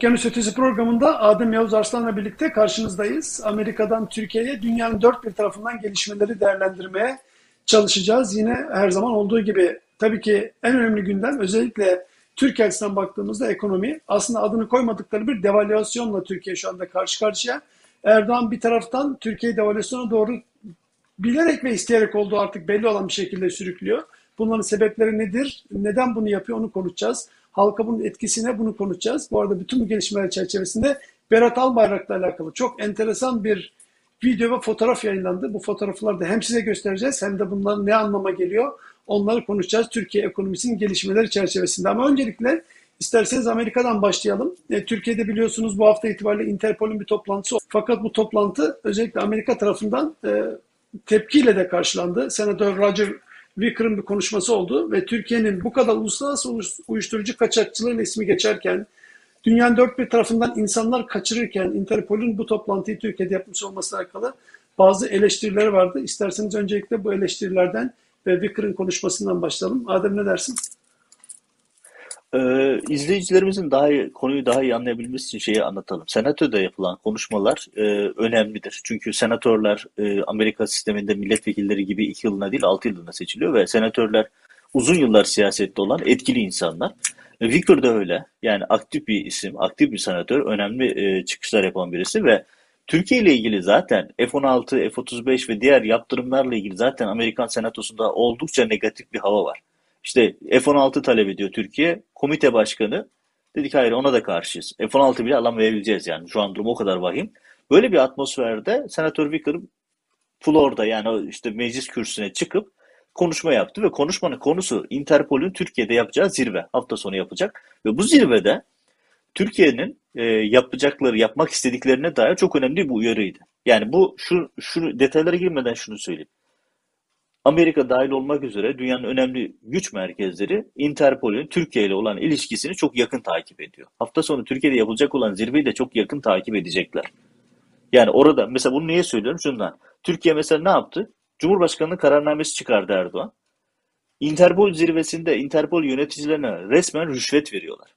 Okyanus Ötesi programında Adem Yavuz Arslan'la birlikte karşınızdayız. Amerika'dan Türkiye'ye dünyanın dört bir tarafından gelişmeleri değerlendirmeye çalışacağız. Yine her zaman olduğu gibi tabii ki en önemli gündem özellikle Türkiye açısından baktığımızda ekonomi. Aslında adını koymadıkları bir devalüasyonla Türkiye şu anda karşı karşıya. Erdoğan bir taraftan Türkiye devalüasyona doğru bilerek ve isteyerek olduğu artık belli olan bir şekilde sürüklüyor. Bunların sebepleri nedir? Neden bunu yapıyor onu konuşacağız. Halka bunun etkisine bunu konuşacağız. Bu arada bütün bu gelişmeler çerçevesinde Berat Albayrak'la alakalı çok enteresan bir video ve fotoğraf yayınlandı. Bu fotoğrafları da hem size göstereceğiz hem de bunların ne anlama geliyor onları konuşacağız Türkiye ekonomisinin gelişmeleri çerçevesinde. Ama öncelikle isterseniz Amerika'dan başlayalım. E, Türkiye'de biliyorsunuz bu hafta itibariyle Interpol'ün bir toplantısı Fakat bu toplantı özellikle Amerika tarafından e, tepkiyle de karşılandı. Senatör Roger Wicker'ın bir konuşması oldu ve Türkiye'nin bu kadar uluslararası uyuşturucu kaçakçılığın ismi geçerken, dünyanın dört bir tarafından insanlar kaçırırken Interpol'ün bu toplantıyı Türkiye'de yapmış olmasına alakalı bazı eleştirileri vardı. İsterseniz öncelikle bu eleştirilerden ve Wicker'ın konuşmasından başlayalım. Adem ne dersin? Ee, izleyicilerimizin daha iyi, konuyu daha iyi anlayabilmesi için şeyi anlatalım. Senatoda yapılan konuşmalar e, önemlidir. Çünkü senatörler e, Amerika sisteminde milletvekilleri gibi iki yılına değil altı yılına seçiliyor ve senatörler uzun yıllar siyasette olan etkili insanlar. E, Vicker de öyle. Yani aktif bir isim, aktif bir senatör, önemli e, çıkışlar yapan birisi ve Türkiye ile ilgili zaten F-16, F-35 ve diğer yaptırımlarla ilgili zaten Amerikan senatosunda oldukça negatif bir hava var. İşte F-16 talep ediyor Türkiye. Komite başkanı dedik hayır ona da karşıyız. F-16 bile alamayabileceğiz yani. Şu an durum o kadar vahim. Böyle bir atmosferde Senatör Vicker Florida yani işte meclis kürsüsüne çıkıp konuşma yaptı ve konuşmanın konusu Interpol'ün Türkiye'de yapacağı zirve. Hafta sonu yapacak. Ve bu zirvede Türkiye'nin e, yapacakları, yapmak istediklerine dair çok önemli bir uyarıydı. Yani bu şu, şu detaylara girmeden şunu söyleyeyim. Amerika dahil olmak üzere dünyanın önemli güç merkezleri Interpol'ün Türkiye ile olan ilişkisini çok yakın takip ediyor. Hafta sonu Türkiye'de yapılacak olan zirveyi de çok yakın takip edecekler. Yani orada mesela bunu niye söylüyorum? Şundan. Türkiye mesela ne yaptı? Cumhurbaşkanlığı kararnamesi çıkardı Erdoğan. Interpol zirvesinde Interpol yöneticilerine resmen rüşvet veriyorlar.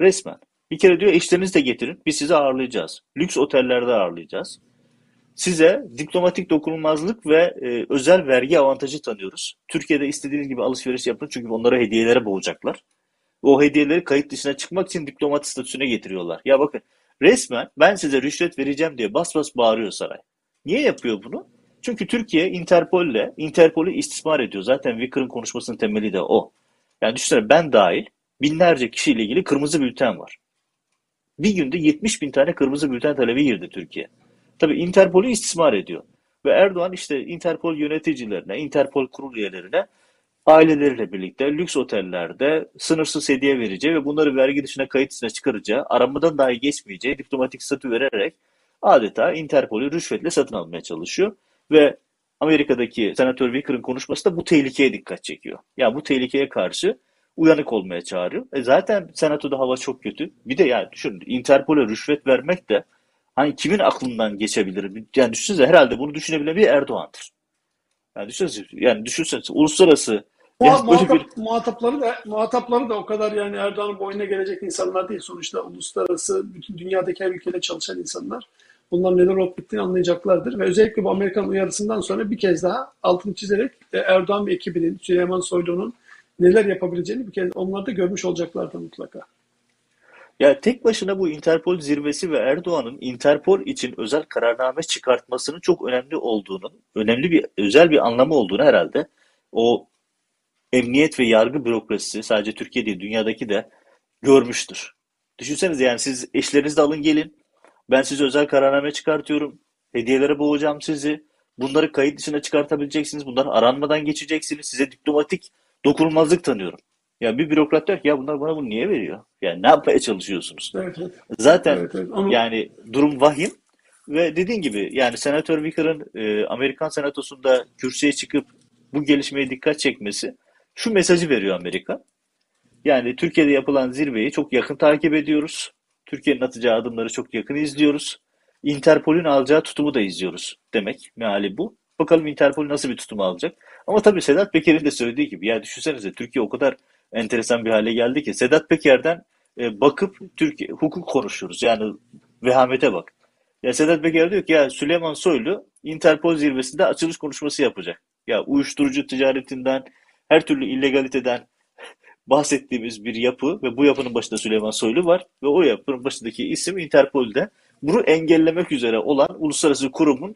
Resmen. Bir kere diyor eşlerinizi de getirin biz sizi ağırlayacağız. Lüks otellerde ağırlayacağız. Size diplomatik dokunulmazlık ve e, özel vergi avantajı tanıyoruz. Türkiye'de istediğiniz gibi alışveriş yapın çünkü onlara hediyelere boğacaklar. O hediyeleri kayıt dışına çıkmak için diplomat statüsüne getiriyorlar. Ya bakın resmen ben size rüşvet vereceğim diye bas bas bağırıyor saray. Niye yapıyor bunu? Çünkü Türkiye Interpol'le Interpol'ü istismar ediyor. Zaten Wicker'ın konuşmasının temeli de o. Yani düşünsene ben dahil binlerce kişiyle ilgili kırmızı bülten var. Bir günde 70 bin tane kırmızı bülten talebi girdi Türkiye. Tabii Interpol'ü istismar ediyor. Ve Erdoğan işte Interpol yöneticilerine, Interpol kurul üyelerine aileleriyle birlikte lüks otellerde sınırsız hediye vereceği ve bunları vergi dışına kayıt dışına çıkaracağı, aramadan dahi geçmeyeceği diplomatik statü vererek adeta Interpol'ü rüşvetle satın almaya çalışıyor. Ve Amerika'daki Senatör Wicker'ın konuşması da bu tehlikeye dikkat çekiyor. Yani bu tehlikeye karşı uyanık olmaya çağırıyor. E zaten senatoda hava çok kötü. Bir de yani düşün Interpol'e rüşvet vermek de Hani kimin aklından geçebilir? Yani düşünsenize herhalde bunu düşünebilen bir Erdoğan'dır. Yani düşünsenize, yani düşünsenize uluslararası yani muhatap, bir... muhatapları da muhatapları da o kadar yani Erdoğan'ın boyuna gelecek insanlar değil. Sonuçta uluslararası bütün dünyadaki her ülkede çalışan insanlar. Bunlar neler olup bittiğini anlayacaklardır. Ve özellikle bu Amerikan uyarısından sonra bir kez daha altını çizerek e, Erdoğan ve ekibinin, Süleyman Soylu'nun neler yapabileceğini bir kez onlar da görmüş olacaklardır mutlaka. Ya tek başına bu Interpol zirvesi ve Erdoğan'ın Interpol için özel kararname çıkartmasının çok önemli olduğunu, önemli bir özel bir anlamı olduğunu herhalde o emniyet ve yargı bürokrasisi sadece Türkiye değil dünyadaki de görmüştür. Düşünsenize yani siz eşlerinizi alın gelin. Ben size özel kararname çıkartıyorum. Hediyelere boğacağım sizi. Bunları kayıt dışına çıkartabileceksiniz. Bunları aranmadan geçeceksiniz. Size diplomatik dokunulmazlık tanıyorum. Ya bir bürokrat der ki ya bunlar bana bunu niye veriyor? Yani ne yapmaya çalışıyorsunuz? Evet, evet. Zaten evet, evet. Ama... yani durum vahim ve dediğin gibi yani Senatör Wicker'ın e, Amerikan Senatosu'nda kürsüye çıkıp bu gelişmeye dikkat çekmesi şu mesajı veriyor Amerika. Yani Türkiye'de yapılan zirveyi çok yakın takip ediyoruz. Türkiye'nin atacağı adımları çok yakın izliyoruz. Interpol'ün alacağı tutumu da izliyoruz demek meali bu. Bakalım Interpol nasıl bir tutum alacak. Ama tabii Sedat Peker'in de söylediği gibi ya düşünsenize Türkiye o kadar enteresan bir hale geldi ki Sedat Peker'den e, bakıp Türkiye hukuk konuşuyoruz. Yani vehamete bak. Ya Sedat Peker diyor ki ya Süleyman Soylu Interpol zirvesinde açılış konuşması yapacak. Ya uyuşturucu ticaretinden, her türlü illegaliteden bahsettiğimiz bir yapı ve bu yapının başında Süleyman Soylu var ve o yapının başındaki isim Interpol'de bunu engellemek üzere olan uluslararası kurumun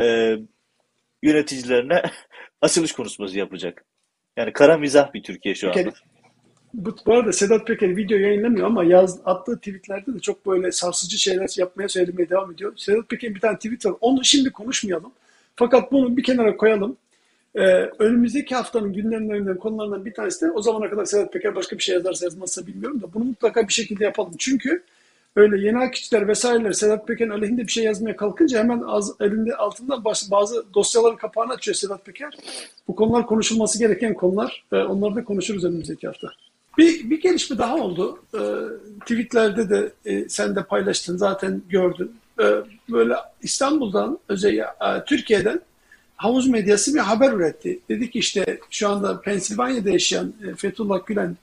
e, yöneticilerine açılış konuşması yapacak. Yani kara mizah bir Türkiye şu anda. Bu, bu arada Sedat Peker video yayınlamıyor ama yaz, attığı tweetlerde de çok böyle sarsıcı şeyler yapmaya söylemeye devam ediyor. Sedat Peker'in bir tane tweet var. Onu şimdi konuşmayalım. Fakat bunu bir kenara koyalım. Ee, önümüzdeki haftanın gündemlerinden konularından bir tanesi de o zamana kadar Sedat Peker başka bir şey yazarsa yazmazsa bilmiyorum da bunu mutlaka bir şekilde yapalım. Çünkü öyle yeni akitçiler vesaireler Sedat Peker'in aleyhinde bir şey yazmaya kalkınca hemen az, elinde altından bazı, bazı dosyaların kapağını açıyor Sedat Peker. Bu konular konuşulması gereken konular. Ee, onları da konuşuruz önümüzdeki hafta. Bir, bir gelişme daha oldu. Ee, tweetlerde de e, sen de paylaştın zaten gördün. Ee, böyle İstanbul'dan özellikle e, Türkiye'den havuz medyası bir haber üretti. Dedi ki işte şu anda Pensilvanya'da yaşayan e, Fethullah Gülen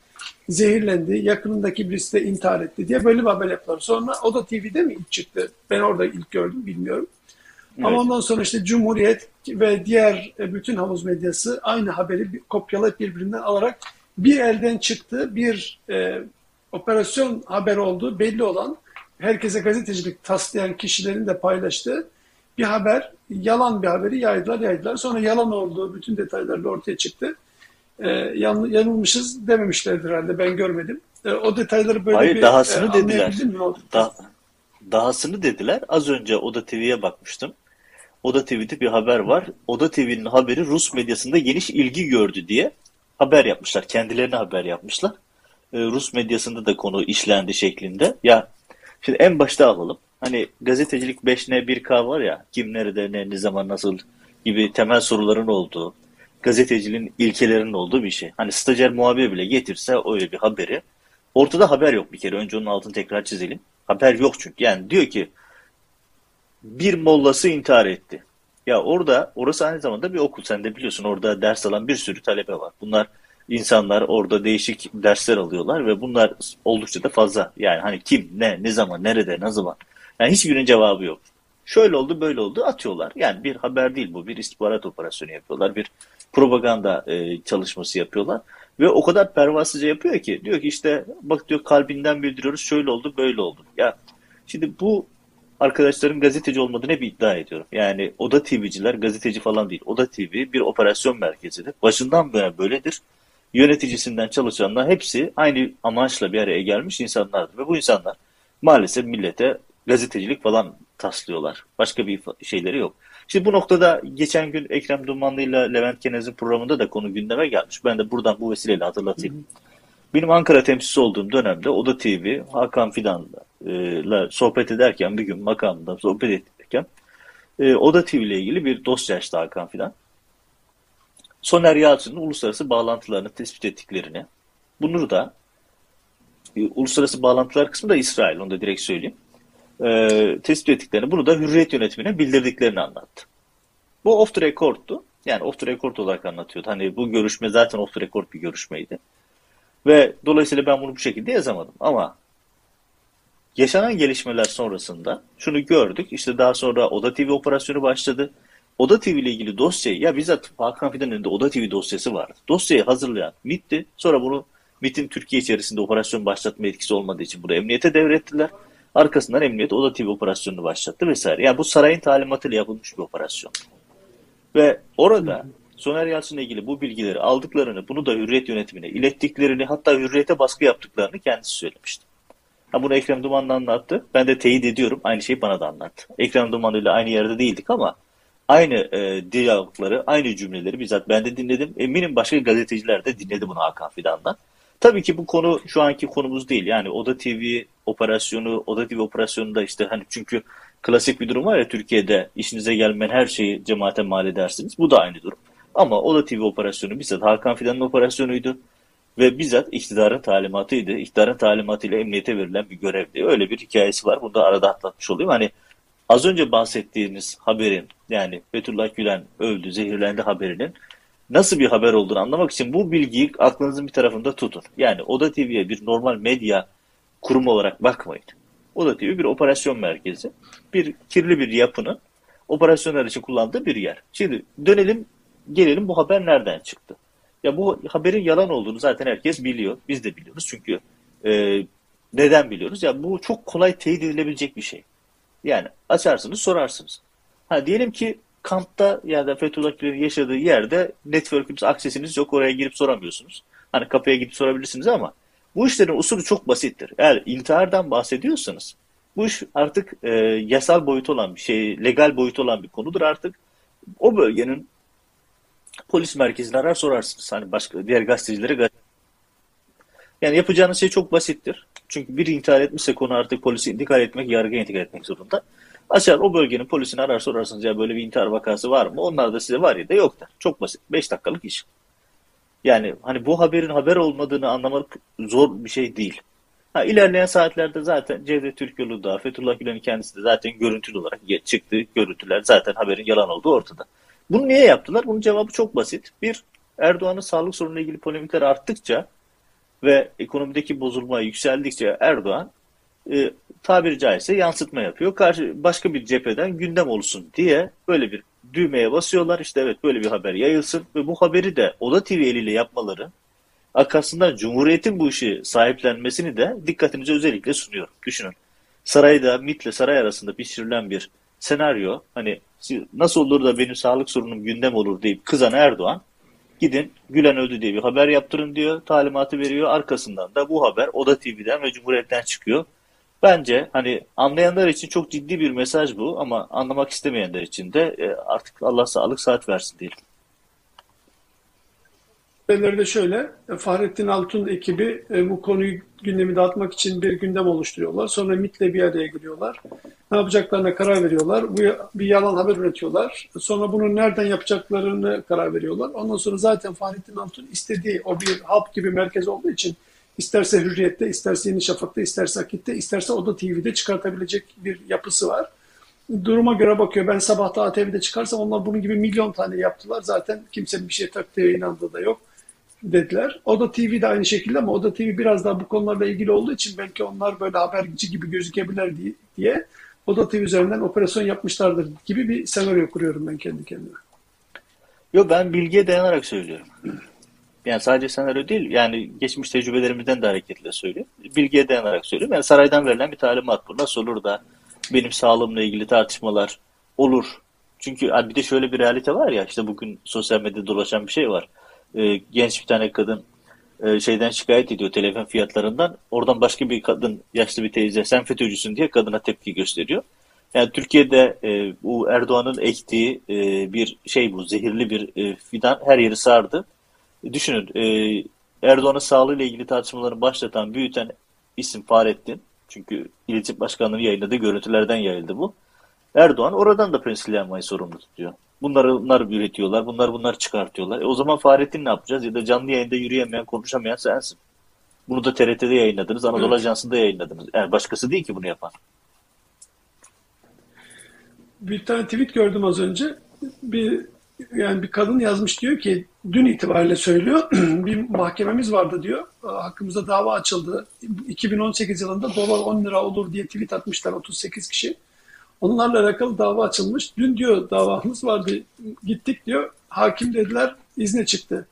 zehirlendi, yakınındaki birisi de intihar etti diye böyle bir haber yaptılar. Sonra o da TV'de mi ilk çıktı? Ben orada ilk gördüm bilmiyorum. Evet. Ama ondan sonra işte Cumhuriyet ve diğer e, bütün havuz medyası aynı haberi kopyalayıp birbirinden alarak bir elden çıktı, bir e, operasyon haber oldu belli olan herkese gazetecilik taslayan kişilerin de paylaştığı bir haber, yalan bir haberi yaydılar yaydılar. Sonra yalan olduğu bütün detaylarla ortaya çıktı. E, yan, yanılmışız dememişlerdir herhalde ben görmedim. E, o detayları böyle Hayır, bir dahasını e, dediler. mi? Da, dahasını dediler. Az önce Oda TV'ye bakmıştım. Oda TV'de bir haber var. Oda TV'nin haberi Rus medyasında geniş ilgi gördü diye haber yapmışlar. Kendilerine haber yapmışlar. E, Rus medyasında da konu işlendi şeklinde. Ya şimdi en başta alalım. Hani gazetecilik 5N 1K var ya kim nerede ne ne zaman nasıl gibi temel soruların olduğu gazeteciliğin ilkelerinin olduğu bir şey. Hani stajyer muhabir bile getirse öyle bir haberi ortada haber yok bir kere. Önce onun altını tekrar çizelim. Haber yok çünkü. Yani diyor ki bir mollası intihar etti. Ya orada, orası aynı zamanda bir okul. Sen de biliyorsun orada ders alan bir sürü talebe var. Bunlar insanlar orada değişik dersler alıyorlar ve bunlar oldukça da fazla. Yani hani kim, ne, ne zaman, nerede, ne zaman. Yani hiçbirinin cevabı yok. Şöyle oldu, böyle oldu atıyorlar. Yani bir haber değil bu. Bir istihbarat operasyonu yapıyorlar. Bir propaganda e, çalışması yapıyorlar. Ve o kadar pervasızca yapıyor ki. Diyor ki işte bak diyor kalbinden bildiriyoruz. Şöyle oldu, böyle oldu. Ya şimdi bu arkadaşların gazeteci olmadığını hep iddia ediyorum. Yani Oda TV'ciler gazeteci falan değil. Oda TV bir operasyon merkezidir. Başından beri böyledir. Yöneticisinden çalışanlar hepsi aynı amaçla bir araya gelmiş insanlardır. Ve bu insanlar maalesef millete gazetecilik falan taslıyorlar. Başka bir şeyleri yok. Şimdi bu noktada geçen gün Ekrem Dumanlı ile Levent Kenez'in programında da konu gündeme gelmiş. Ben de buradan bu vesileyle hatırlatayım. Hı hı. Benim Ankara temsilcisi olduğum dönemde Oda TV, Hakan Fidan'la e, sohbet ederken bir gün makamında sohbet ederken e, Oda TV ile ilgili bir dosya açtı Hakan Fidan. Soner Yalçın'ın uluslararası bağlantılarını tespit ettiklerini, bunu da e, uluslararası bağlantılar kısmı da İsrail, onu da direkt söyleyeyim. E, tespit ettiklerini, bunu da hürriyet yönetimine bildirdiklerini anlattı. Bu off the record'tu. Yani off the record olarak anlatıyordu. Hani bu görüşme zaten off the record bir görüşmeydi. Ve dolayısıyla ben bunu bu şekilde yazamadım. Ama yaşanan gelişmeler sonrasında şunu gördük. İşte daha sonra Oda TV operasyonu başladı. Oda TV ile ilgili dosyayı ya bizzat Hakan Fidan'ın önünde Oda TV dosyası vardı. Dosyayı hazırlayan MIT'ti. Sonra bunu MIT'in Türkiye içerisinde operasyon başlatma etkisi olmadığı için bunu emniyete devrettiler. Arkasından emniyet Oda TV operasyonunu başlattı vesaire. Yani bu sarayın talimatıyla yapılmış bir operasyon. Ve orada Soner Yalçın'la ilgili bu bilgileri aldıklarını, bunu da hürriyet yönetimine ilettiklerini, hatta hürriyete baskı yaptıklarını kendisi söylemişti. Ha, bunu Ekrem Duman'la anlattı. Ben de teyit ediyorum. Aynı şeyi bana da anlattı. Ekrem Duman ile aynı yerde değildik ama aynı e, diyalogları, aynı cümleleri bizzat ben de dinledim. Eminim başka gazeteciler de dinledi bunu Hakan Fidan'dan. Tabii ki bu konu şu anki konumuz değil. Yani Oda TV operasyonu, Oda TV operasyonunda işte hani çünkü klasik bir durum var ya Türkiye'de işinize gelmeyen her şeyi cemaate mal edersiniz. Bu da aynı durum. Ama Oda TV operasyonu bizzat Hakan Fidan'ın operasyonuydu. Ve bizzat iktidarın talimatıydı. İktidarın talimatıyla emniyete verilen bir görevdi. Öyle bir hikayesi var. Bunu da arada atlatmış olayım. Hani az önce bahsettiğimiz haberin yani Fethullah Gülen öldü, zehirlendi haberinin nasıl bir haber olduğunu anlamak için bu bilgiyi aklınızın bir tarafında tutun. Yani Oda TV'ye bir normal medya kurum olarak bakmayın. Oda TV bir operasyon merkezi. Bir kirli bir yapının operasyonlar için kullandığı bir yer. Şimdi dönelim gelelim bu haber nereden çıktı? Ya bu haberin yalan olduğunu zaten herkes biliyor. Biz de biliyoruz çünkü e, neden biliyoruz? Ya bu çok kolay teyit edilebilecek bir şey. Yani açarsınız sorarsınız. Ha diyelim ki kampta ya da Fethullah Gülen'in yaşadığı yerde network'ünüz, aksesiniz yok. Oraya girip soramıyorsunuz. Hani kapıya gidip sorabilirsiniz ama bu işlerin usulü çok basittir. Eğer intihardan bahsediyorsanız bu iş artık e, yasal boyut olan bir şey, legal boyut olan bir konudur artık. O bölgenin polis merkezini arar sorarsınız. Hani başka diğer gazetecilere yani yapacağınız şey çok basittir. Çünkü bir intihar etmişse konu artık polisi intikal etmek, yargıya intikal etmek zorunda. Açar o bölgenin polisini arar sorarsınız ya böyle bir intihar vakası var mı? Onlar da size var ya da yok der. Çok basit. 5 dakikalık iş. Yani hani bu haberin haber olmadığını anlamak zor bir şey değil. Ha, ilerleyen saatlerde zaten Cevdet Türkoğlu da Fethullah Gülen'in kendisi de zaten görüntülü olarak çıktı. Görüntüler zaten haberin yalan olduğu ortada. Bunu niye yaptılar? Bunun cevabı çok basit. Bir, Erdoğan'ın sağlık sorunuyla ilgili polemikler arttıkça ve ekonomideki bozulma yükseldikçe Erdoğan e, tabiri caizse yansıtma yapıyor. Karşı başka bir cepheden gündem olsun diye böyle bir düğmeye basıyorlar. İşte evet böyle bir haber yayılsın ve bu haberi de Oda TV eliyle yapmaları arkasından Cumhuriyet'in bu işi sahiplenmesini de dikkatinize özellikle sunuyorum. Düşünün. Sarayda MIT'le saray arasında pişirilen bir senaryo hani nasıl olur da benim sağlık sorunum gündem olur deyip kızan Erdoğan gidin Gülen öldü diye bir haber yaptırın diyor. Talimatı veriyor. Arkasından da bu haber Oda TV'den ve Cumhuriyet'ten çıkıyor. Bence hani anlayanlar için çok ciddi bir mesaj bu ama anlamak istemeyenler için de e, artık Allah sağlık saat versin diyelim. de şöyle, Fahrettin Altun ekibi e, bu konuyu gündemi dağıtmak için bir gündem oluşturuyorlar. Sonra MIT'le bir araya geliyorlar. Ne yapacaklarına karar veriyorlar. Bu bir yalan haber üretiyorlar. Sonra bunu nereden yapacaklarını karar veriyorlar. Ondan sonra zaten Fahrettin Altun istediği o bir hap gibi merkez olduğu için isterse Hürriyet'te, isterse Yeni Şafak'ta, isterse Akit'te, isterse Oda TV'de çıkartabilecek bir yapısı var. Duruma göre bakıyor. Ben sabahta ATV'de çıkarsam onlar bunun gibi milyon tane yaptılar. Zaten kimsenin bir şey taktığı inandığı da yok dediler. Oda TV de aynı şekilde ama Oda TV biraz daha bu konularla ilgili olduğu için belki onlar böyle haberci gibi gözükebilir diye Oda TV üzerinden operasyon yapmışlardır gibi bir senaryo kuruyorum ben kendi kendime. Yok ben bilgiye dayanarak söylüyorum. Yani sadece senaryo değil, yani geçmiş tecrübelerimizden de hareketle söylüyorum. Bilgiye dayanarak söylüyorum. Yani saraydan verilen bir talimat bu. Nasıl olur da benim sağlığımla ilgili tartışmalar olur. Çünkü bir de şöyle bir realite var ya, işte bugün sosyal medyada dolaşan bir şey var. Ee, genç bir tane kadın e, şeyden şikayet ediyor telefon fiyatlarından. Oradan başka bir kadın, yaşlı bir teyze sen FETÖ'cüsün diye kadına tepki gösteriyor. Yani Türkiye'de e, bu Erdoğan'ın ektiği e, bir şey bu, zehirli bir e, fidan her yeri sardı. Düşünün, e, Erdoğan'ın sağlığıyla ilgili tartışmaları başlatan, büyüten isim Fahrettin. Çünkü İletişim Başkanlığı yayınladığı görüntülerden yayıldı bu. Erdoğan oradan da Pensilvanya'yı sorumlu tutuyor. Bunları bunlar üretiyorlar, bunlar bunlar çıkartıyorlar. E o zaman Fahrettin ne yapacağız? Ya da canlı yayında yürüyemeyen, konuşamayan sensin. Bunu da TRT'de yayınladınız, Anadolu evet. Ajansı'nda yayınladınız. Yani başkası değil ki bunu yapan. Bir tane tweet gördüm az önce. Bir yani bir kadın yazmış diyor ki dün itibariyle söylüyor bir mahkememiz vardı diyor. Hakkımızda dava açıldı. 2018 yılında dolar 10 lira olur diye tweet atmışlar 38 kişi. Onlarla alakalı dava açılmış. Dün diyor davamız vardı. Gittik diyor. Hakim dediler izne çıktı.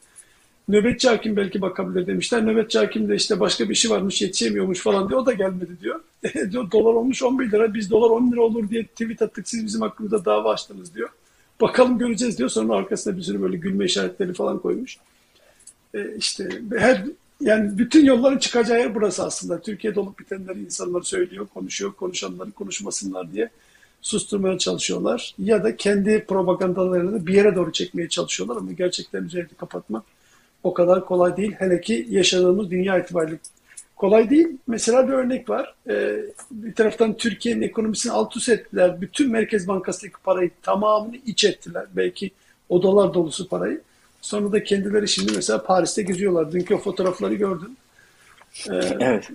Nöbetçi hakim belki bakabilir demişler. Nöbetçi hakim de işte başka bir işi varmış yetişemiyormuş falan diyor. O da gelmedi diyor. diyor dolar olmuş 11 lira. Biz dolar 10 lira olur diye tweet attık. Siz bizim hakkımızda dava açtınız diyor. Bakalım göreceğiz diyor. Sonra arkasına bir sürü böyle gülme işaretleri falan koymuş. E işte her yani bütün yolların çıkacağı yer burası aslında. Türkiye'de olup bitenleri insanlar söylüyor, konuşuyor, konuşanları konuşmasınlar diye susturmaya çalışıyorlar. Ya da kendi propagandalarını bir yere doğru çekmeye çalışıyorlar ama gerçekten üzerini kapatmak o kadar kolay değil. Hele ki yaşadığımız dünya itibariyle kolay değil. Mesela bir örnek var. Ee, bir taraftan Türkiye'nin ekonomisini alt üst ettiler. Bütün Merkez Bankası'ndaki parayı tamamını iç ettiler. Belki odalar dolusu parayı. Sonra da kendileri şimdi mesela Paris'te geziyorlar. Dünkü o fotoğrafları gördün. Ee, evet.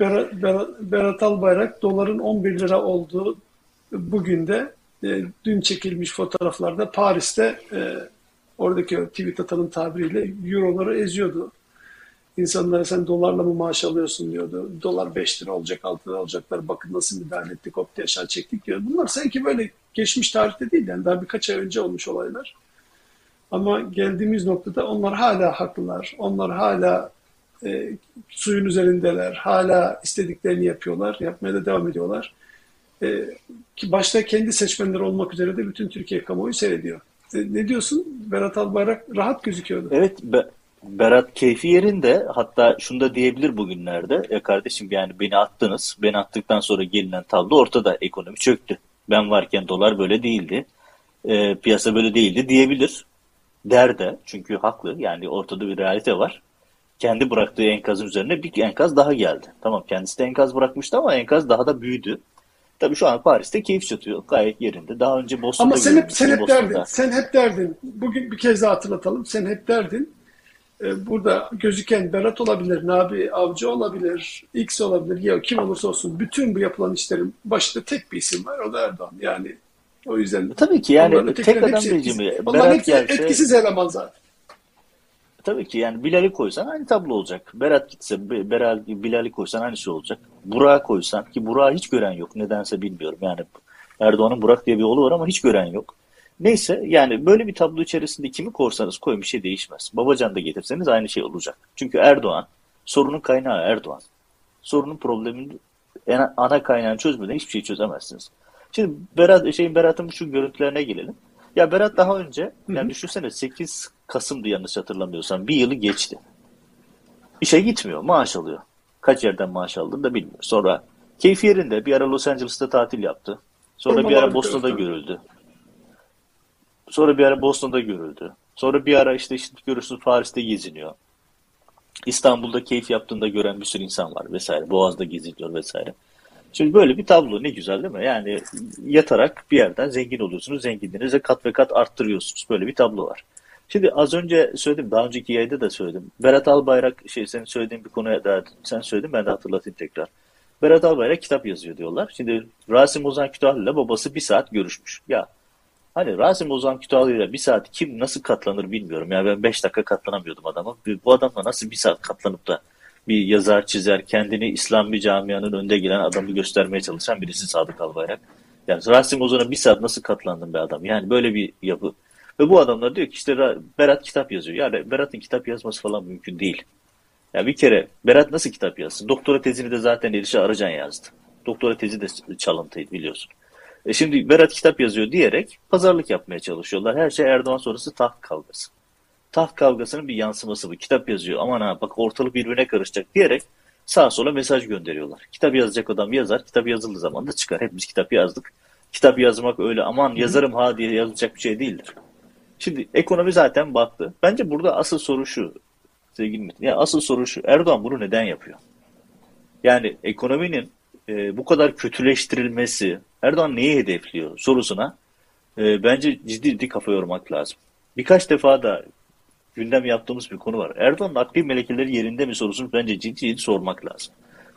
Berat, Berat, Berat Albayrak doların 11 lira olduğu bugün de e, dün çekilmiş fotoğraflarda Paris'te e, oradaki tweet atanın tabiriyle euroları eziyordu. İnsanlara sen dolarla mı maaş alıyorsun diyordu. Dolar 5 lira olacak, 6 lira olacaklar. Bakın nasıl müdahale ettik, hop diye aşağı çektik diyor. Bunlar sanki böyle geçmiş tarihte değil yani daha birkaç ay önce olmuş olaylar. Ama geldiğimiz noktada onlar hala haklılar. Onlar hala e, suyun üzerindeler. Hala istediklerini yapıyorlar. Yapmaya da devam ediyorlar. E, ki başta kendi seçmenleri olmak üzere de bütün Türkiye kamuoyu seyrediyor. E, ne diyorsun? Berat Albayrak rahat gözüküyordu. Evet, Be- Berat keyfi yerinde. Hatta şunu da diyebilir bugünlerde. Ya kardeşim yani beni attınız. Beni attıktan sonra gelinen tablo ortada. Ekonomi çöktü. Ben varken dolar böyle değildi. E, piyasa böyle değildi diyebilir. Der de. Çünkü haklı. Yani ortada bir realite var. Kendi bıraktığı enkazın üzerine bir enkaz daha geldi. Tamam kendisi de enkaz bırakmıştı ama enkaz daha da büyüdü. Tabii şu an Paris'te keyif çatıyor. Gayet yerinde. Daha önce Boston'da Ama sen hep, sen hep Boston'da. derdin. Sen hep derdin. Bugün bir kez daha hatırlatalım. Sen hep derdin. Ee, burada gözüken Berat olabilir, Nabi Avcı olabilir, X olabilir, ya kim olursa olsun bütün bu yapılan işlerin başında tek bir isim var. O da Erdoğan. Yani o yüzden Tabii ki yani tek adam rejimi. Berat hepsi gelse etkisiz eleman zaten. tabii ki yani Bilal'i koysan aynı tablo olacak. Berat gitse Be- Beral, Bilal'i koysan aynısı olacak. Burak'ı koysan ki Burak'ı hiç gören yok. Nedense bilmiyorum. Yani Erdoğan'ın Burak diye bir oğlu var ama hiç gören yok. Neyse yani böyle bir tablo içerisinde kimi korsanız koyun bir şey değişmez. Babacan da getirseniz aynı şey olacak. Çünkü Erdoğan sorunun kaynağı Erdoğan. Sorunun problemin en- ana kaynağını çözmeden hiçbir şey çözemezsiniz. Şimdi Berat, şeyin Berat'ın şu görüntülerine gelelim. Ya Berat daha önce yani düşünsene 8 Kasım'dı yanlış hatırlamıyorsam bir yılı geçti. İşe gitmiyor, maaş alıyor. Kaç yerden maaş aldığını da bilmiyor. Sonra keyfi yerinde bir ara Los Angeles'ta tatil yaptı. Sonra bir ara Boston'da görüldü. Sonra bir ara Boston'da görüldü. Sonra bir ara işte, işte görürsünüz Paris'te geziniyor. İstanbul'da keyif yaptığında gören bir sürü insan var vesaire. Boğaz'da geziniyor vesaire. Şimdi böyle bir tablo ne güzel değil mi? Yani yatarak bir yerden zengin oluyorsunuz. Zenginliğinizi kat ve kat arttırıyorsunuz. Böyle bir tablo var. Şimdi az önce söyledim, daha önceki yayında da söyledim. Berat Albayrak, şey senin söylediğin bir konuya da sen söyledin, ben de hatırlatayım tekrar. Berat Albayrak kitap yazıyor diyorlar. Şimdi Rasim Ozan Kütahlı ile babası bir saat görüşmüş. Ya hani Rasim Ozan Kütahlı ile bir saat kim nasıl katlanır bilmiyorum. Ya ben beş dakika katlanamıyordum adama. Bu adamla nasıl bir saat katlanıp da bir yazar çizer, kendini İslam bir camianın önde gelen adamı göstermeye çalışan birisi Sadık Albayrak. Yani Rasim Ozan'a bir saat nasıl katlandın be adam? Yani böyle bir yapı. Ve bu adamlar diyor ki işte Ra- Berat kitap yazıyor. Yani Berat'ın kitap yazması falan mümkün değil. Ya bir kere Berat nasıl kitap yazsın? Doktora tezini de zaten Elişe Arıcan yazdı. Doktora tezi de çalıntıydı biliyorsun. E şimdi Berat kitap yazıyor diyerek pazarlık yapmaya çalışıyorlar. Her şey Erdoğan sonrası taht kavgası. Taht kavgasının bir yansıması bu. Kitap yazıyor. Aman ha bak ortalık birbirine karışacak diyerek sağa sola mesaj gönderiyorlar. Kitap yazacak adam yazar. Kitap yazıldığı zaman da çıkar. Hepimiz kitap yazdık. Kitap yazmak öyle aman yazarım ha diye yazılacak bir şey değildir. Şimdi ekonomi zaten battı. Bence burada asıl soru şu sevgili Metin. Ya asıl soru şu. Erdoğan bunu neden yapıyor? Yani ekonominin e, bu kadar kötüleştirilmesi Erdoğan neyi hedefliyor sorusuna e, bence ciddi ciddi kafa yormak lazım. Birkaç defa da gündem yaptığımız bir konu var. Erdoğan'ın akli melekeleri yerinde mi sorusunu bence ciddi ciddi sormak lazım.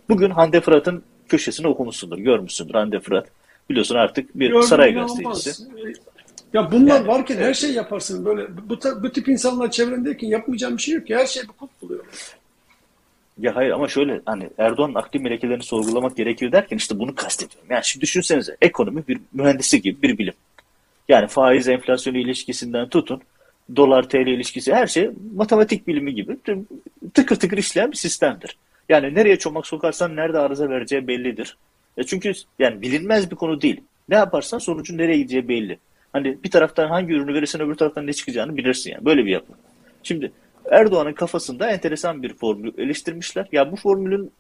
Bugün Hande Fırat'ın köşesini okumuşsundur, görmüşsündür Hande Fırat. Biliyorsun artık bir Gördüm, saray gazetecisi. Ya bunlar Yani, varken her evet. şey yaparsın böyle. Bu, bu tip insanlar çevrendeyken yapmayacağım bir şey yok ki. Her şey bir kulp buluyor. Ya hayır ama şöyle hani Erdoğan'ın akli melekelerini sorgulamak gerekiyor derken işte bunu kastediyorum. Yani şimdi düşünsenize ekonomi bir mühendisi gibi bir bilim. Yani faiz enflasyon ilişkisinden tutun dolar TL ilişkisi her şey matematik bilimi gibi tıkır tıkır işleyen bir sistemdir. Yani nereye çomak sokarsan nerede arıza vereceği bellidir. E çünkü yani bilinmez bir konu değil. Ne yaparsan sonucun nereye gideceği belli. Hani bir taraftan hangi ürünü verirsen öbür taraftan ne çıkacağını bilirsin yani. Böyle bir yapı. Şimdi Erdoğan'ın kafasında enteresan bir formül eleştirmişler. Ya bu formülün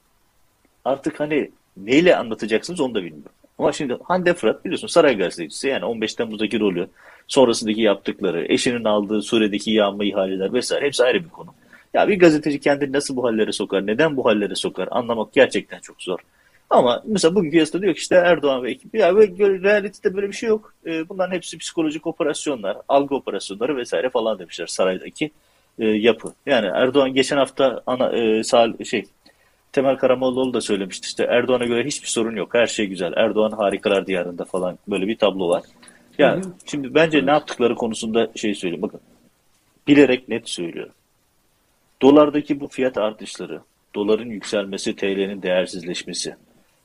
artık hani neyle anlatacaksınız onu da bilmiyorum. Ama şimdi Hande Fırat biliyorsun saray gazetecisi yani 15 Temmuz'daki rolü, sonrasındaki yaptıkları, eşinin aldığı Suriye'deki yağma ihaleler vesaire hepsi ayrı bir konu. Ya bir gazeteci kendini nasıl bu hallere sokar, neden bu hallere sokar anlamak gerçekten çok zor. Ama mesela bugünkü yazıda diyor ki işte Erdoğan ve ekibi ya böyle realitede böyle bir şey yok. E, bunların hepsi psikolojik operasyonlar, algı operasyonları vesaire falan demişler saraydaki e, yapı. Yani Erdoğan geçen hafta ana e, sal, şey Temel Karamollaoğlu da söylemişti işte Erdoğan'a göre hiçbir sorun yok. Her şey güzel. Erdoğan harikalar diyarında falan böyle bir tablo var. Ya Hı hı. şimdi bence ne yaptıkları konusunda şey söyleyeyim. Bakın bilerek net söylüyorum. Dolardaki bu fiyat artışları, doların yükselmesi, TL'nin değersizleşmesi,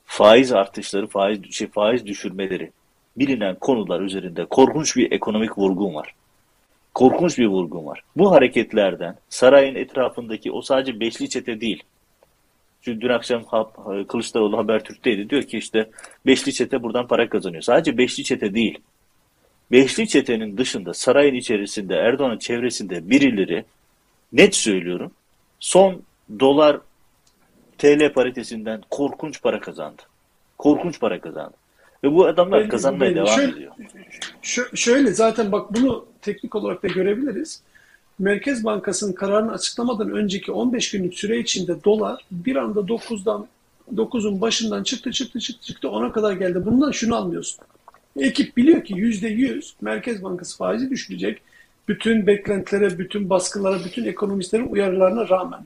faiz artışları, faiz şey, faiz düşürmeleri bilinen konular üzerinde korkunç bir ekonomik vurgun var. Korkunç bir vurgun var. Bu hareketlerden sarayın etrafındaki o sadece beşli çete değil. Çünkü dün akşam Kılıçdaroğlu Habertürk'teydi. Diyor ki işte beşli çete buradan para kazanıyor. Sadece beşli çete değil. Beşli çetenin dışında sarayın içerisinde Erdoğan'ın çevresinde birileri net söylüyorum son dolar TL paritesinden korkunç para kazandı. Korkunç para kazandı. Ve bu adamlar kazanmaya devam şöyle, ediyor. Şöyle zaten bak bunu teknik olarak da görebiliriz. Merkez Bankası'nın kararını açıklamadan önceki 15 günlük süre içinde dolar bir anda 9'dan 9'un başından çıktı çıktı çıktı çıktı ona kadar geldi. Bundan şunu anlıyorsun. Ekip biliyor ki %100 Merkez Bankası faizi düşürecek. Bütün beklentilere, bütün baskılara, bütün ekonomistlerin uyarılarına rağmen.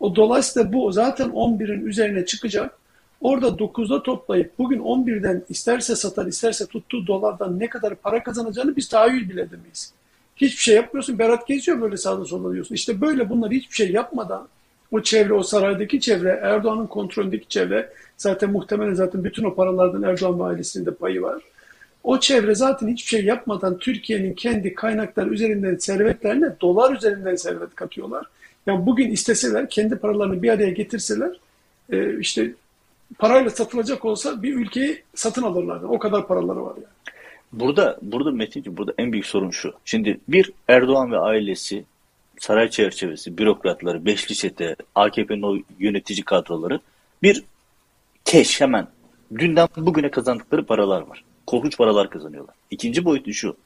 O dolayısıyla bu zaten 11'in üzerine çıkacak. Orada 9'da toplayıp bugün 11'den isterse satar isterse tuttuğu dolardan ne kadar para kazanacağını biz tahayyül bile edemeyiz. Hiçbir şey yapmıyorsun. Berat geziyor böyle sağda solda diyorsun. İşte böyle bunlar hiçbir şey yapmadan o çevre, o saraydaki çevre, Erdoğan'ın kontrolündeki çevre zaten muhtemelen zaten bütün o paralardan Erdoğan ve ailesinin de payı var. O çevre zaten hiçbir şey yapmadan Türkiye'nin kendi kaynakları üzerinden servetlerine dolar üzerinden servet katıyorlar. Yani bugün isteseler kendi paralarını bir araya getirseler e, işte parayla satılacak olsa bir ülkeyi satın alırlar. O kadar paraları var yani. Burada burada Metinci burada en büyük sorun şu. Şimdi bir Erdoğan ve ailesi saray çerçevesi, bürokratları, beşli çete, AKP'nin o yönetici kadroları bir keş hemen dünden bugüne kazandıkları paralar var. Korkunç paralar kazanıyorlar. İkinci boyutu şu.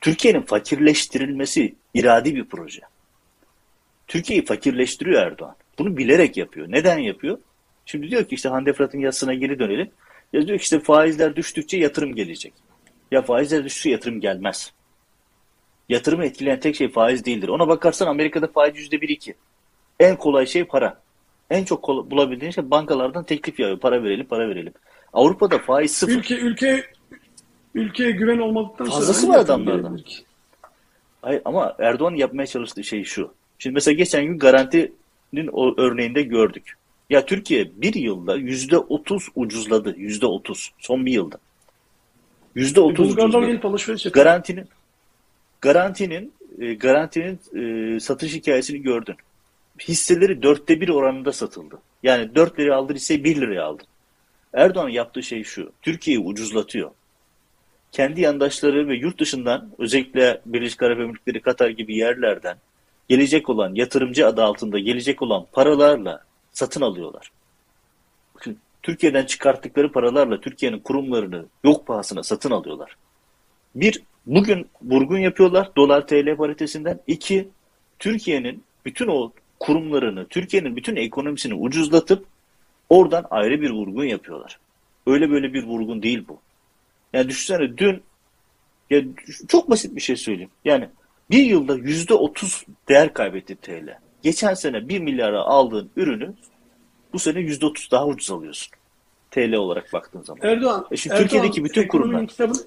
Türkiye'nin fakirleştirilmesi iradi bir proje. Türkiye'yi fakirleştiriyor Erdoğan. Bunu bilerek yapıyor. Neden yapıyor? Şimdi diyor ki işte Hande Fırat'ın yazısına geri dönelim. Ya diyor ki işte faizler düştükçe yatırım gelecek. Ya faizler düştükçe yatırım gelmez. Yatırımı etkileyen tek şey faiz değildir. Ona bakarsan Amerika'da faiz yüzde bir iki. En kolay şey para. En çok bulabildiğin şey bankalardan teklif yağıyor. Para verelim, para verelim. Avrupa'da faiz sıfır. Ülke, ülke, ülkeye güven olmadıktan sonra... Fazlası var adamlardan. Hayır, ama Erdoğan yapmaya çalıştığı şey şu. Şimdi mesela geçen gün garantinin örneğinde gördük. Ya Türkiye bir yılda yüzde otuz ucuzladı. Yüzde otuz. Son bir yılda. Yüzde otuz ucuzladı. Garantinin garantinin e, garantinin e, satış hikayesini gördün. Hisseleri dörtte bir oranında satıldı. Yani dört liraya aldı hisseyi bir liraya aldı. Erdoğan yaptığı şey şu. Türkiye'yi ucuzlatıyor. Kendi yandaşları ve yurt dışından özellikle Birleşik Arap Emirlikleri, Katar gibi yerlerden gelecek olan yatırımcı adı altında gelecek olan paralarla satın alıyorlar. Türkiye'den çıkarttıkları paralarla Türkiye'nin kurumlarını yok pahasına satın alıyorlar. Bir, bugün vurgun yapıyorlar dolar TL paritesinden. İki, Türkiye'nin bütün o kurumlarını, Türkiye'nin bütün ekonomisini ucuzlatıp oradan ayrı bir vurgun yapıyorlar. Öyle böyle bir vurgun değil bu. Yani düşünsene dün ya çok basit bir şey söyleyeyim. Yani bir yılda yüzde otuz değer kaybetti TL. Geçen sene 1 milyara aldığın ürünü bu sene yüzde otuz daha ucuz alıyorsun. TL olarak baktığın zaman. Erdoğan, e şimdi Erdoğan Türkiye'deki bütün kurumlar. Kitabını,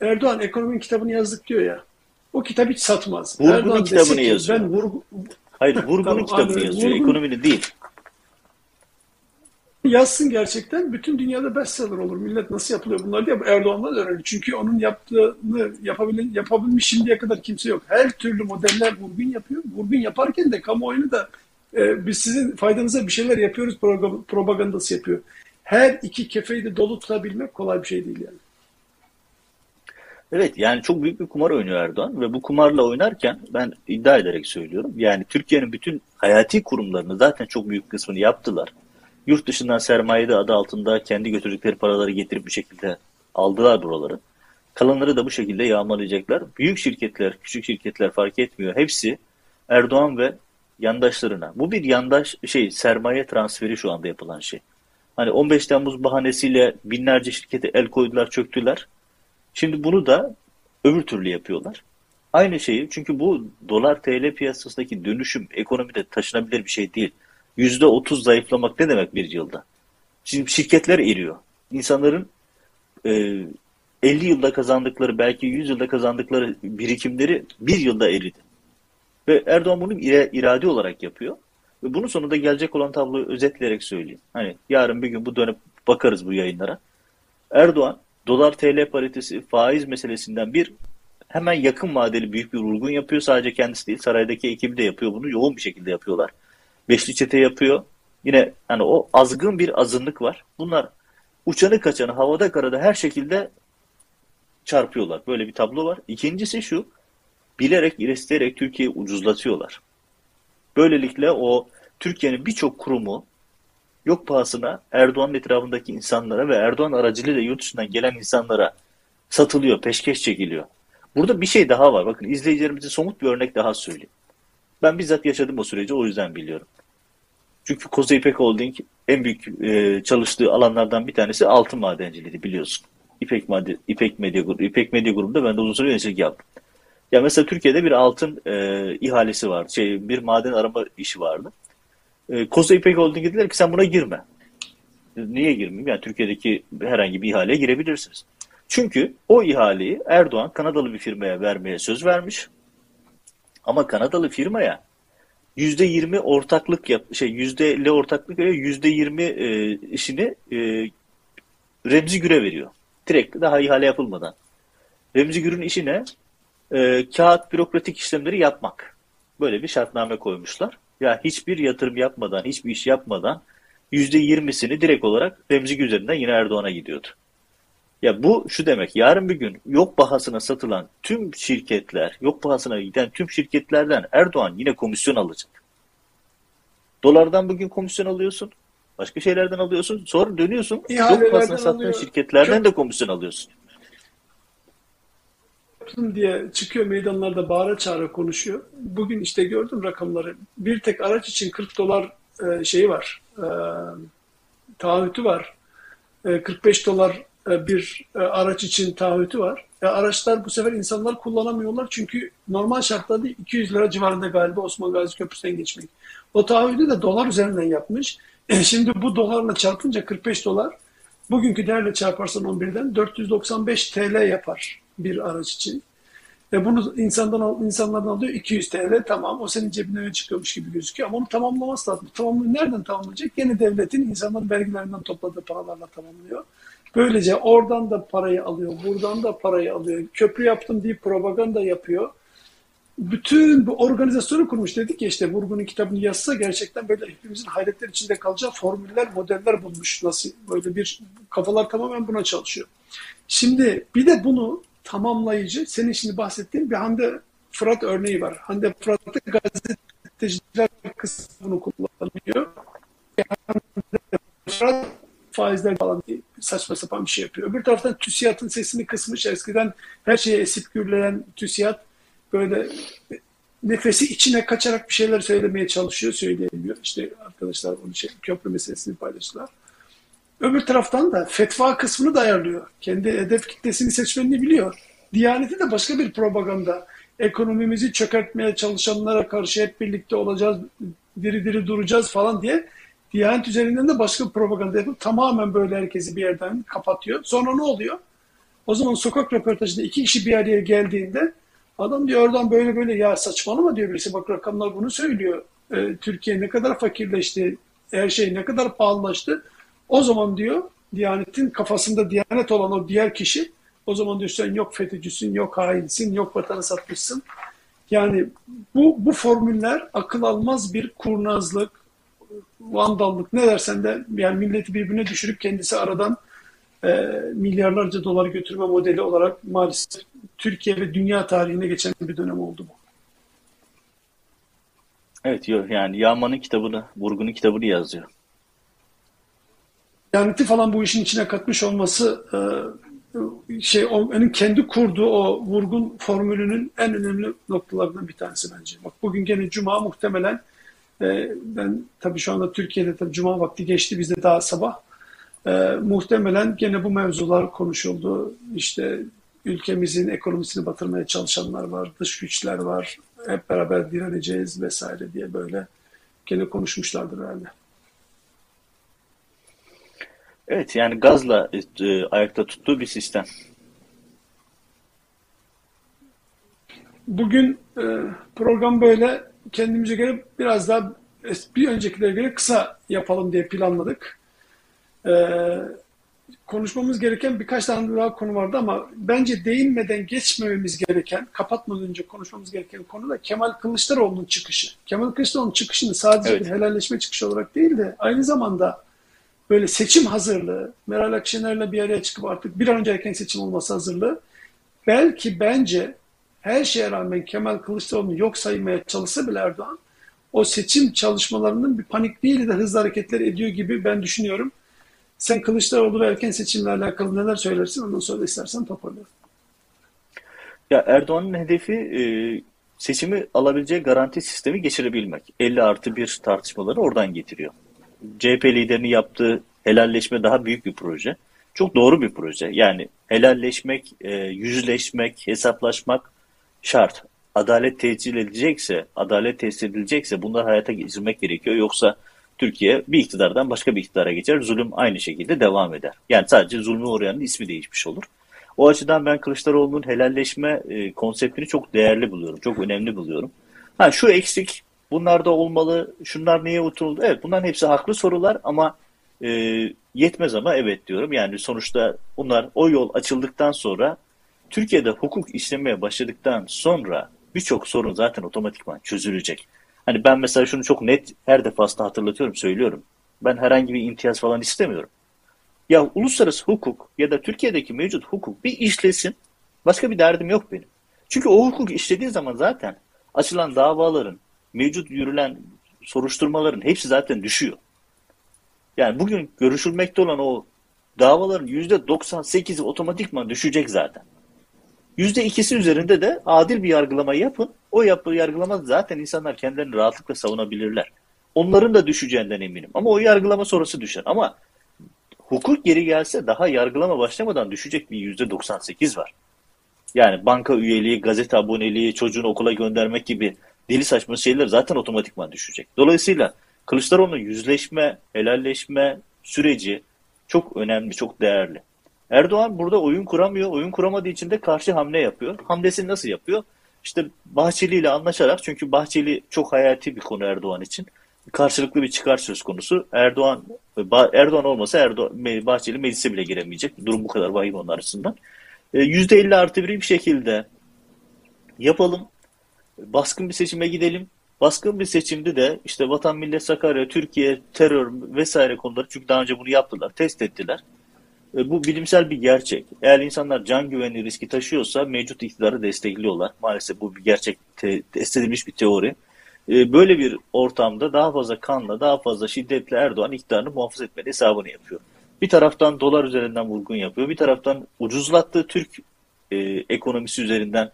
Erdoğan ekonominin kitabını yazdık diyor ya. O kitap hiç satmaz. Vurgunun Erdoğan kitabını yazıyor. Ben vurgu... Hayır Vurgun'un tamam, kitabını anladım. yazıyor. Vurgun... Ekonominin değil. Yazsın gerçekten bütün dünyada bestseller olur. Millet nasıl yapılıyor bunlar diye Erdoğan'dan öğrenir. Çünkü onun yaptığını yapabilen, yapabilmiş şimdiye kadar kimse yok. Her türlü modeller vurgun yapıyor. Vurgun yaparken de kamuoyunu da e, biz sizin faydanıza bir şeyler yapıyoruz propagandası yapıyor. Her iki kefeyi de dolu tutabilmek kolay bir şey değil yani. Evet yani çok büyük bir kumar oynuyor Erdoğan ve bu kumarla oynarken ben iddia ederek söylüyorum. Yani Türkiye'nin bütün hayati kurumlarını zaten çok büyük kısmını yaptılar. Yurt dışından sermayede adı altında kendi götürdükleri paraları getirip bir şekilde aldılar buraları. Kalanları da bu şekilde yağmalayacaklar. Büyük şirketler, küçük şirketler fark etmiyor. Hepsi Erdoğan ve yandaşlarına. Bu bir yandaş şey sermaye transferi şu anda yapılan şey. Hani 15 Temmuz bahanesiyle binlerce şirkete el koydular, çöktüler. Şimdi bunu da öbür türlü yapıyorlar. Aynı şeyi çünkü bu dolar TL piyasasındaki dönüşüm ekonomide taşınabilir bir şey değil. %30 zayıflamak ne demek bir yılda? Şimdi şirketler eriyor. İnsanların e, 50 yılda kazandıkları belki 100 yılda kazandıkları birikimleri bir yılda eridi. Ve Erdoğan bunu irade olarak yapıyor. Ve bunun sonunda gelecek olan tabloyu özetleyerek söyleyeyim. Hani yarın bir gün bu dönüp bakarız bu yayınlara. Erdoğan dolar TL paritesi faiz meselesinden bir hemen yakın vadeli büyük bir vurgun yapıyor. Sadece kendisi değil saraydaki ekibi de yapıyor bunu. Yoğun bir şekilde yapıyorlar. Beşli çete yapıyor. Yine hani o azgın bir azınlık var. Bunlar uçanı kaçanı havada karada her şekilde çarpıyorlar. Böyle bir tablo var. İkincisi şu. Bilerek, isteyerek Türkiye'yi ucuzlatıyorlar. Böylelikle o Türkiye'nin birçok kurumu yok pahasına Erdoğan'ın etrafındaki insanlara ve Erdoğan aracılığıyla yurt dışından gelen insanlara satılıyor, peşkeş çekiliyor. Burada bir şey daha var. Bakın izleyicilerimize somut bir örnek daha söyleyeyim. Ben bizzat yaşadım o süreci o yüzden biliyorum. Çünkü Koza İpek Holding en büyük e, çalıştığı alanlardan bir tanesi altın madenciliği biliyorsun. İpek, Madi, İpek Medya Grubu, İpek Medya Grubu'nda ben de uzun süre yöneticilik yaptım. Ya mesela Türkiye'de bir altın e, ihalesi vardı. Şey, bir maden arama işi vardı. E, Koza İpek Holding dediler ki sen buna girme. Niye girmeyeyim? Yani Türkiye'deki herhangi bir ihaleye girebilirsiniz. Çünkü o ihaleyi Erdoğan Kanadalı bir firmaya vermeye söz vermiş. Ama Kanadalı firmaya yüzde yirmi ortaklık yap, şey yüzde elli ortaklık veriyor, yüzde yirmi e, işini e, Remzi Gür'e veriyor. Direkt daha ihale yapılmadan. Remzi Gür'ün işi ne? E, kağıt bürokratik işlemleri yapmak. Böyle bir şartname koymuşlar. Ya hiçbir yatırım yapmadan, hiçbir iş yapmadan yüzde yirmisini direkt olarak Remzi Gür üzerinden yine Erdoğan'a gidiyordu. Ya bu şu demek, yarın bir gün yok bahasına satılan tüm şirketler, yok bahasına giden tüm şirketlerden Erdoğan yine komisyon alacak. Dolardan bugün komisyon alıyorsun, başka şeylerden alıyorsun, sonra dönüyorsun, yok bahasına sattığın şirketlerden Çok... de komisyon alıyorsun. diye çıkıyor meydanlarda bağıra çağıra konuşuyor. Bugün işte gördüm rakamları. Bir tek araç için 40 dolar e, şeyi var, e, taahhütü var. 45 e, dolar bir e, araç için taahhütü var. E, araçlar bu sefer insanlar kullanamıyorlar çünkü normal şartlarda 200 lira civarında galiba Osman Gazi Köprüsü'nden geçmek. O taahhüdü de dolar üzerinden yapmış. Şimdi bu dolarla çarpınca 45 dolar bugünkü değerle çarparsan 11'den 495 TL yapar bir araç için. Ve bunu insandan insanlardan alıyor 200 TL tamam o senin cebinden çıkıyormuş gibi gözüküyor ama onu tamamlaması lazım. Tamamını nereden tamamlayacak? Yine devletin insanların vergilerinden topladığı paralarla tamamlıyor. Böylece oradan da parayı alıyor, buradan da parayı alıyor. Köprü yaptım deyip propaganda yapıyor. Bütün bu organizasyonu kurmuş dedik ya işte Vurgun'un kitabını yazsa gerçekten böyle hepimizin hayretler içinde kalacağı formüller, modeller bulmuş. Nasıl böyle bir kafalar tamamen buna çalışıyor. Şimdi bir de bunu tamamlayıcı, senin şimdi bahsettiğin bir Hande Fırat örneği var. Hande Fırat'ta gazeteciler kısmını kullanıyor. Yani Fırat faizler falan diye saçma sapan bir şey yapıyor. Öbür taraftan TÜSİAD'ın sesini kısmış. Eskiden her şeye esip gürleyen TÜSİAD böyle nefesi içine kaçarak bir şeyler söylemeye çalışıyor, söyleyemiyor. İşte arkadaşlar bunu şey, köprü meselesini paylaştılar. Öbür taraftan da fetva kısmını da ayarlıyor. Kendi hedef kitlesini seçmenini biliyor. Diyaneti de başka bir propaganda. Ekonomimizi çökertmeye çalışanlara karşı hep birlikte olacağız, diri diri duracağız falan diye Diyanet üzerinden de başka bir propaganda yapıp tamamen böyle herkesi bir yerden kapatıyor. Sonra ne oluyor? O zaman sokak röportajında iki kişi bir araya geldiğinde adam diyor oradan böyle böyle ya saçmalama diyor birisi bak rakamlar bunu söylüyor. Ee, Türkiye ne kadar fakirleşti, her şey ne kadar pahalılaştı. O zaman diyor Diyanet'in kafasında Diyanet olan o diğer kişi o zaman diyor sen yok FETÖ'cüsün, yok hainsin, yok vatanı satmışsın. Yani bu, bu formüller akıl almaz bir kurnazlık, vandallık ne dersen de yani milleti birbirine düşürüp kendisi aradan e, milyarlarca dolar götürme modeli olarak maalesef Türkiye ve dünya tarihine geçen bir dönem oldu bu. Evet yani Yağman'ın kitabını, Vurgun'un kitabını yazıyor. Yanıtı falan bu işin içine katmış olması e, şey onun kendi kurduğu o vurgun formülünün en önemli noktalarından bir tanesi bence. Bak bugün gene Cuma muhtemelen e, ben tabii şu anda Türkiye'de tabii Cuma vakti geçti bizde daha sabah. E, muhtemelen gene bu mevzular konuşuldu. İşte ülkemizin ekonomisini batırmaya çalışanlar var, dış güçler var. Hep beraber direneceğiz vesaire diye böyle gene konuşmuşlardır herhalde. Evet yani gazla e, ayakta tuttuğu bir sistem. Bugün e, program böyle kendimize göre biraz daha bir öncekilere göre kısa yapalım diye planladık. E, konuşmamız gereken birkaç tane daha konu vardı ama bence değinmeden geçmememiz gereken, kapatmadan önce konuşmamız gereken konu da Kemal Kılıçdaroğlu'nun çıkışı. Kemal Kılıçdaroğlu'nun çıkışını sadece Evet. bir helalleşme çıkışı olarak değil de aynı zamanda böyle seçim hazırlığı, Meral Akşener'le bir araya çıkıp artık bir an önce erken seçim olması hazırlığı belki bence her şeye rağmen Kemal Kılıçdaroğlu'nu yok saymaya çalışsa bile Erdoğan o seçim çalışmalarının bir panikliğiyle de hızlı hareketler ediyor gibi ben düşünüyorum. Sen Kılıçdaroğlu ve erken seçimle alakalı neler söylersin? Ondan sonra istersen toparlayalım. Ya Erdoğan'ın hedefi e, seçimi alabileceği garanti sistemi geçirebilmek. 50 artı bir tartışmaları oradan getiriyor. CHP liderini yaptığı helalleşme daha büyük bir proje. Çok doğru bir proje. Yani helalleşmek, e, yüzleşmek, hesaplaşmak şart. Adalet tescil edilecekse, adalet tesis edilecekse bunları hayata geçirmek gerekiyor. Yoksa Türkiye bir iktidardan başka bir iktidara geçer, zulüm aynı şekilde devam eder. Yani sadece zulmü uğrayanın ismi değişmiş olur. O açıdan ben Kılıçdaroğlu'nun helalleşme e, konseptini çok değerli buluyorum, çok önemli buluyorum. Ha şu eksik, bunlar da olmalı, şunlar niye unutuldu? Evet bunların hepsi haklı sorular ama e, yetmez ama evet diyorum. Yani sonuçta bunlar o yol açıldıktan sonra Türkiye'de hukuk işlemeye başladıktan sonra birçok sorun zaten otomatikman çözülecek. Hani ben mesela şunu çok net her defasında hatırlatıyorum, söylüyorum. Ben herhangi bir imtiyaz falan istemiyorum. Ya uluslararası hukuk ya da Türkiye'deki mevcut hukuk bir işlesin. Başka bir derdim yok benim. Çünkü o hukuk işlediği zaman zaten açılan davaların, mevcut yürülen soruşturmaların hepsi zaten düşüyor. Yani bugün görüşülmekte olan o davaların %98'i otomatikman düşecek zaten. %2'si üzerinde de adil bir yargılama yapın. O yapı yargılama zaten insanlar kendilerini rahatlıkla savunabilirler. Onların da düşeceğinden eminim. Ama o yargılama sonrası düşer. Ama hukuk geri gelse daha yargılama başlamadan düşecek bir %98 var. Yani banka üyeliği, gazete aboneliği, çocuğunu okula göndermek gibi deli saçma şeyler zaten otomatikman düşecek. Dolayısıyla Kılıçdaroğlu'nun yüzleşme, helalleşme süreci çok önemli, çok değerli. Erdoğan burada oyun kuramıyor. Oyun kuramadığı için de karşı hamle yapıyor. Hamlesini nasıl yapıyor? İşte Bahçeli ile anlaşarak çünkü Bahçeli çok hayati bir konu Erdoğan için. Karşılıklı bir çıkar söz konusu. Erdoğan Erdoğan olmasa Erdoğan, Bahçeli meclise bile giremeyecek. Durum bu kadar vahim onun arasından. %50 artı bir bir şekilde yapalım. Baskın bir seçime gidelim. Baskın bir seçimde de işte Vatan Millet Sakarya, Türkiye, terör vesaire konuları çünkü daha önce bunu yaptılar, test ettiler. Bu bilimsel bir gerçek. Eğer insanlar can güvenliği riski taşıyorsa mevcut iktidarı destekliyorlar. Maalesef bu bir gerçek, edilmiş bir teori. Böyle bir ortamda daha fazla kanla, daha fazla şiddetle Erdoğan iktidarını muhafaza etme hesabını yapıyor. Bir taraftan dolar üzerinden vurgun yapıyor. Bir taraftan ucuzlattığı Türk e, ekonomisi üzerinden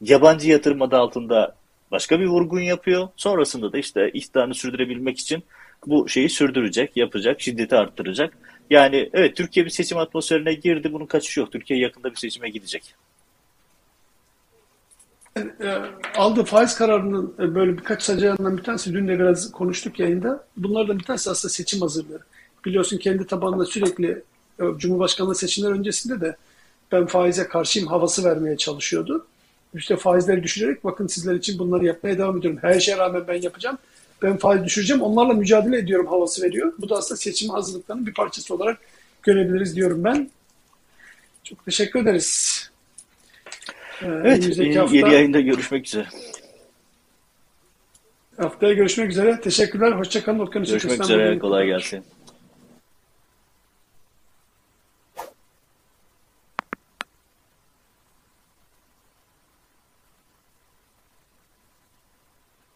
yabancı yatırım adı altında başka bir vurgun yapıyor. Sonrasında da işte iktidarını sürdürebilmek için bu şeyi sürdürecek, yapacak, şiddeti arttıracak. Yani evet Türkiye bir seçim atmosferine girdi. Bunun kaçışı yok. Türkiye yakında bir seçime gidecek. E, aldığı faiz kararının e, böyle birkaç sacağından bir tanesi dün de biraz konuştuk yayında. Bunlardan bir tanesi aslında seçim hazırlığı. Biliyorsun kendi tabanında sürekli e, Cumhurbaşkanlığı seçimler öncesinde de ben faize karşıyım havası vermeye çalışıyordu. İşte faizleri düşürerek bakın sizler için bunları yapmaya devam ediyorum. Her şeye rağmen ben yapacağım. Ben faiz düşüreceğim. Onlarla mücadele ediyorum havası veriyor. Bu da aslında seçim hazırlıklarının bir parçası olarak görebiliriz diyorum ben. Çok teşekkür ederiz. Ee, evet, yeni hafta, yayında görüşmek üzere. Haftaya görüşmek üzere. Teşekkürler. Hoşçakalın. Görüşmek üzere. Kolay gelsin.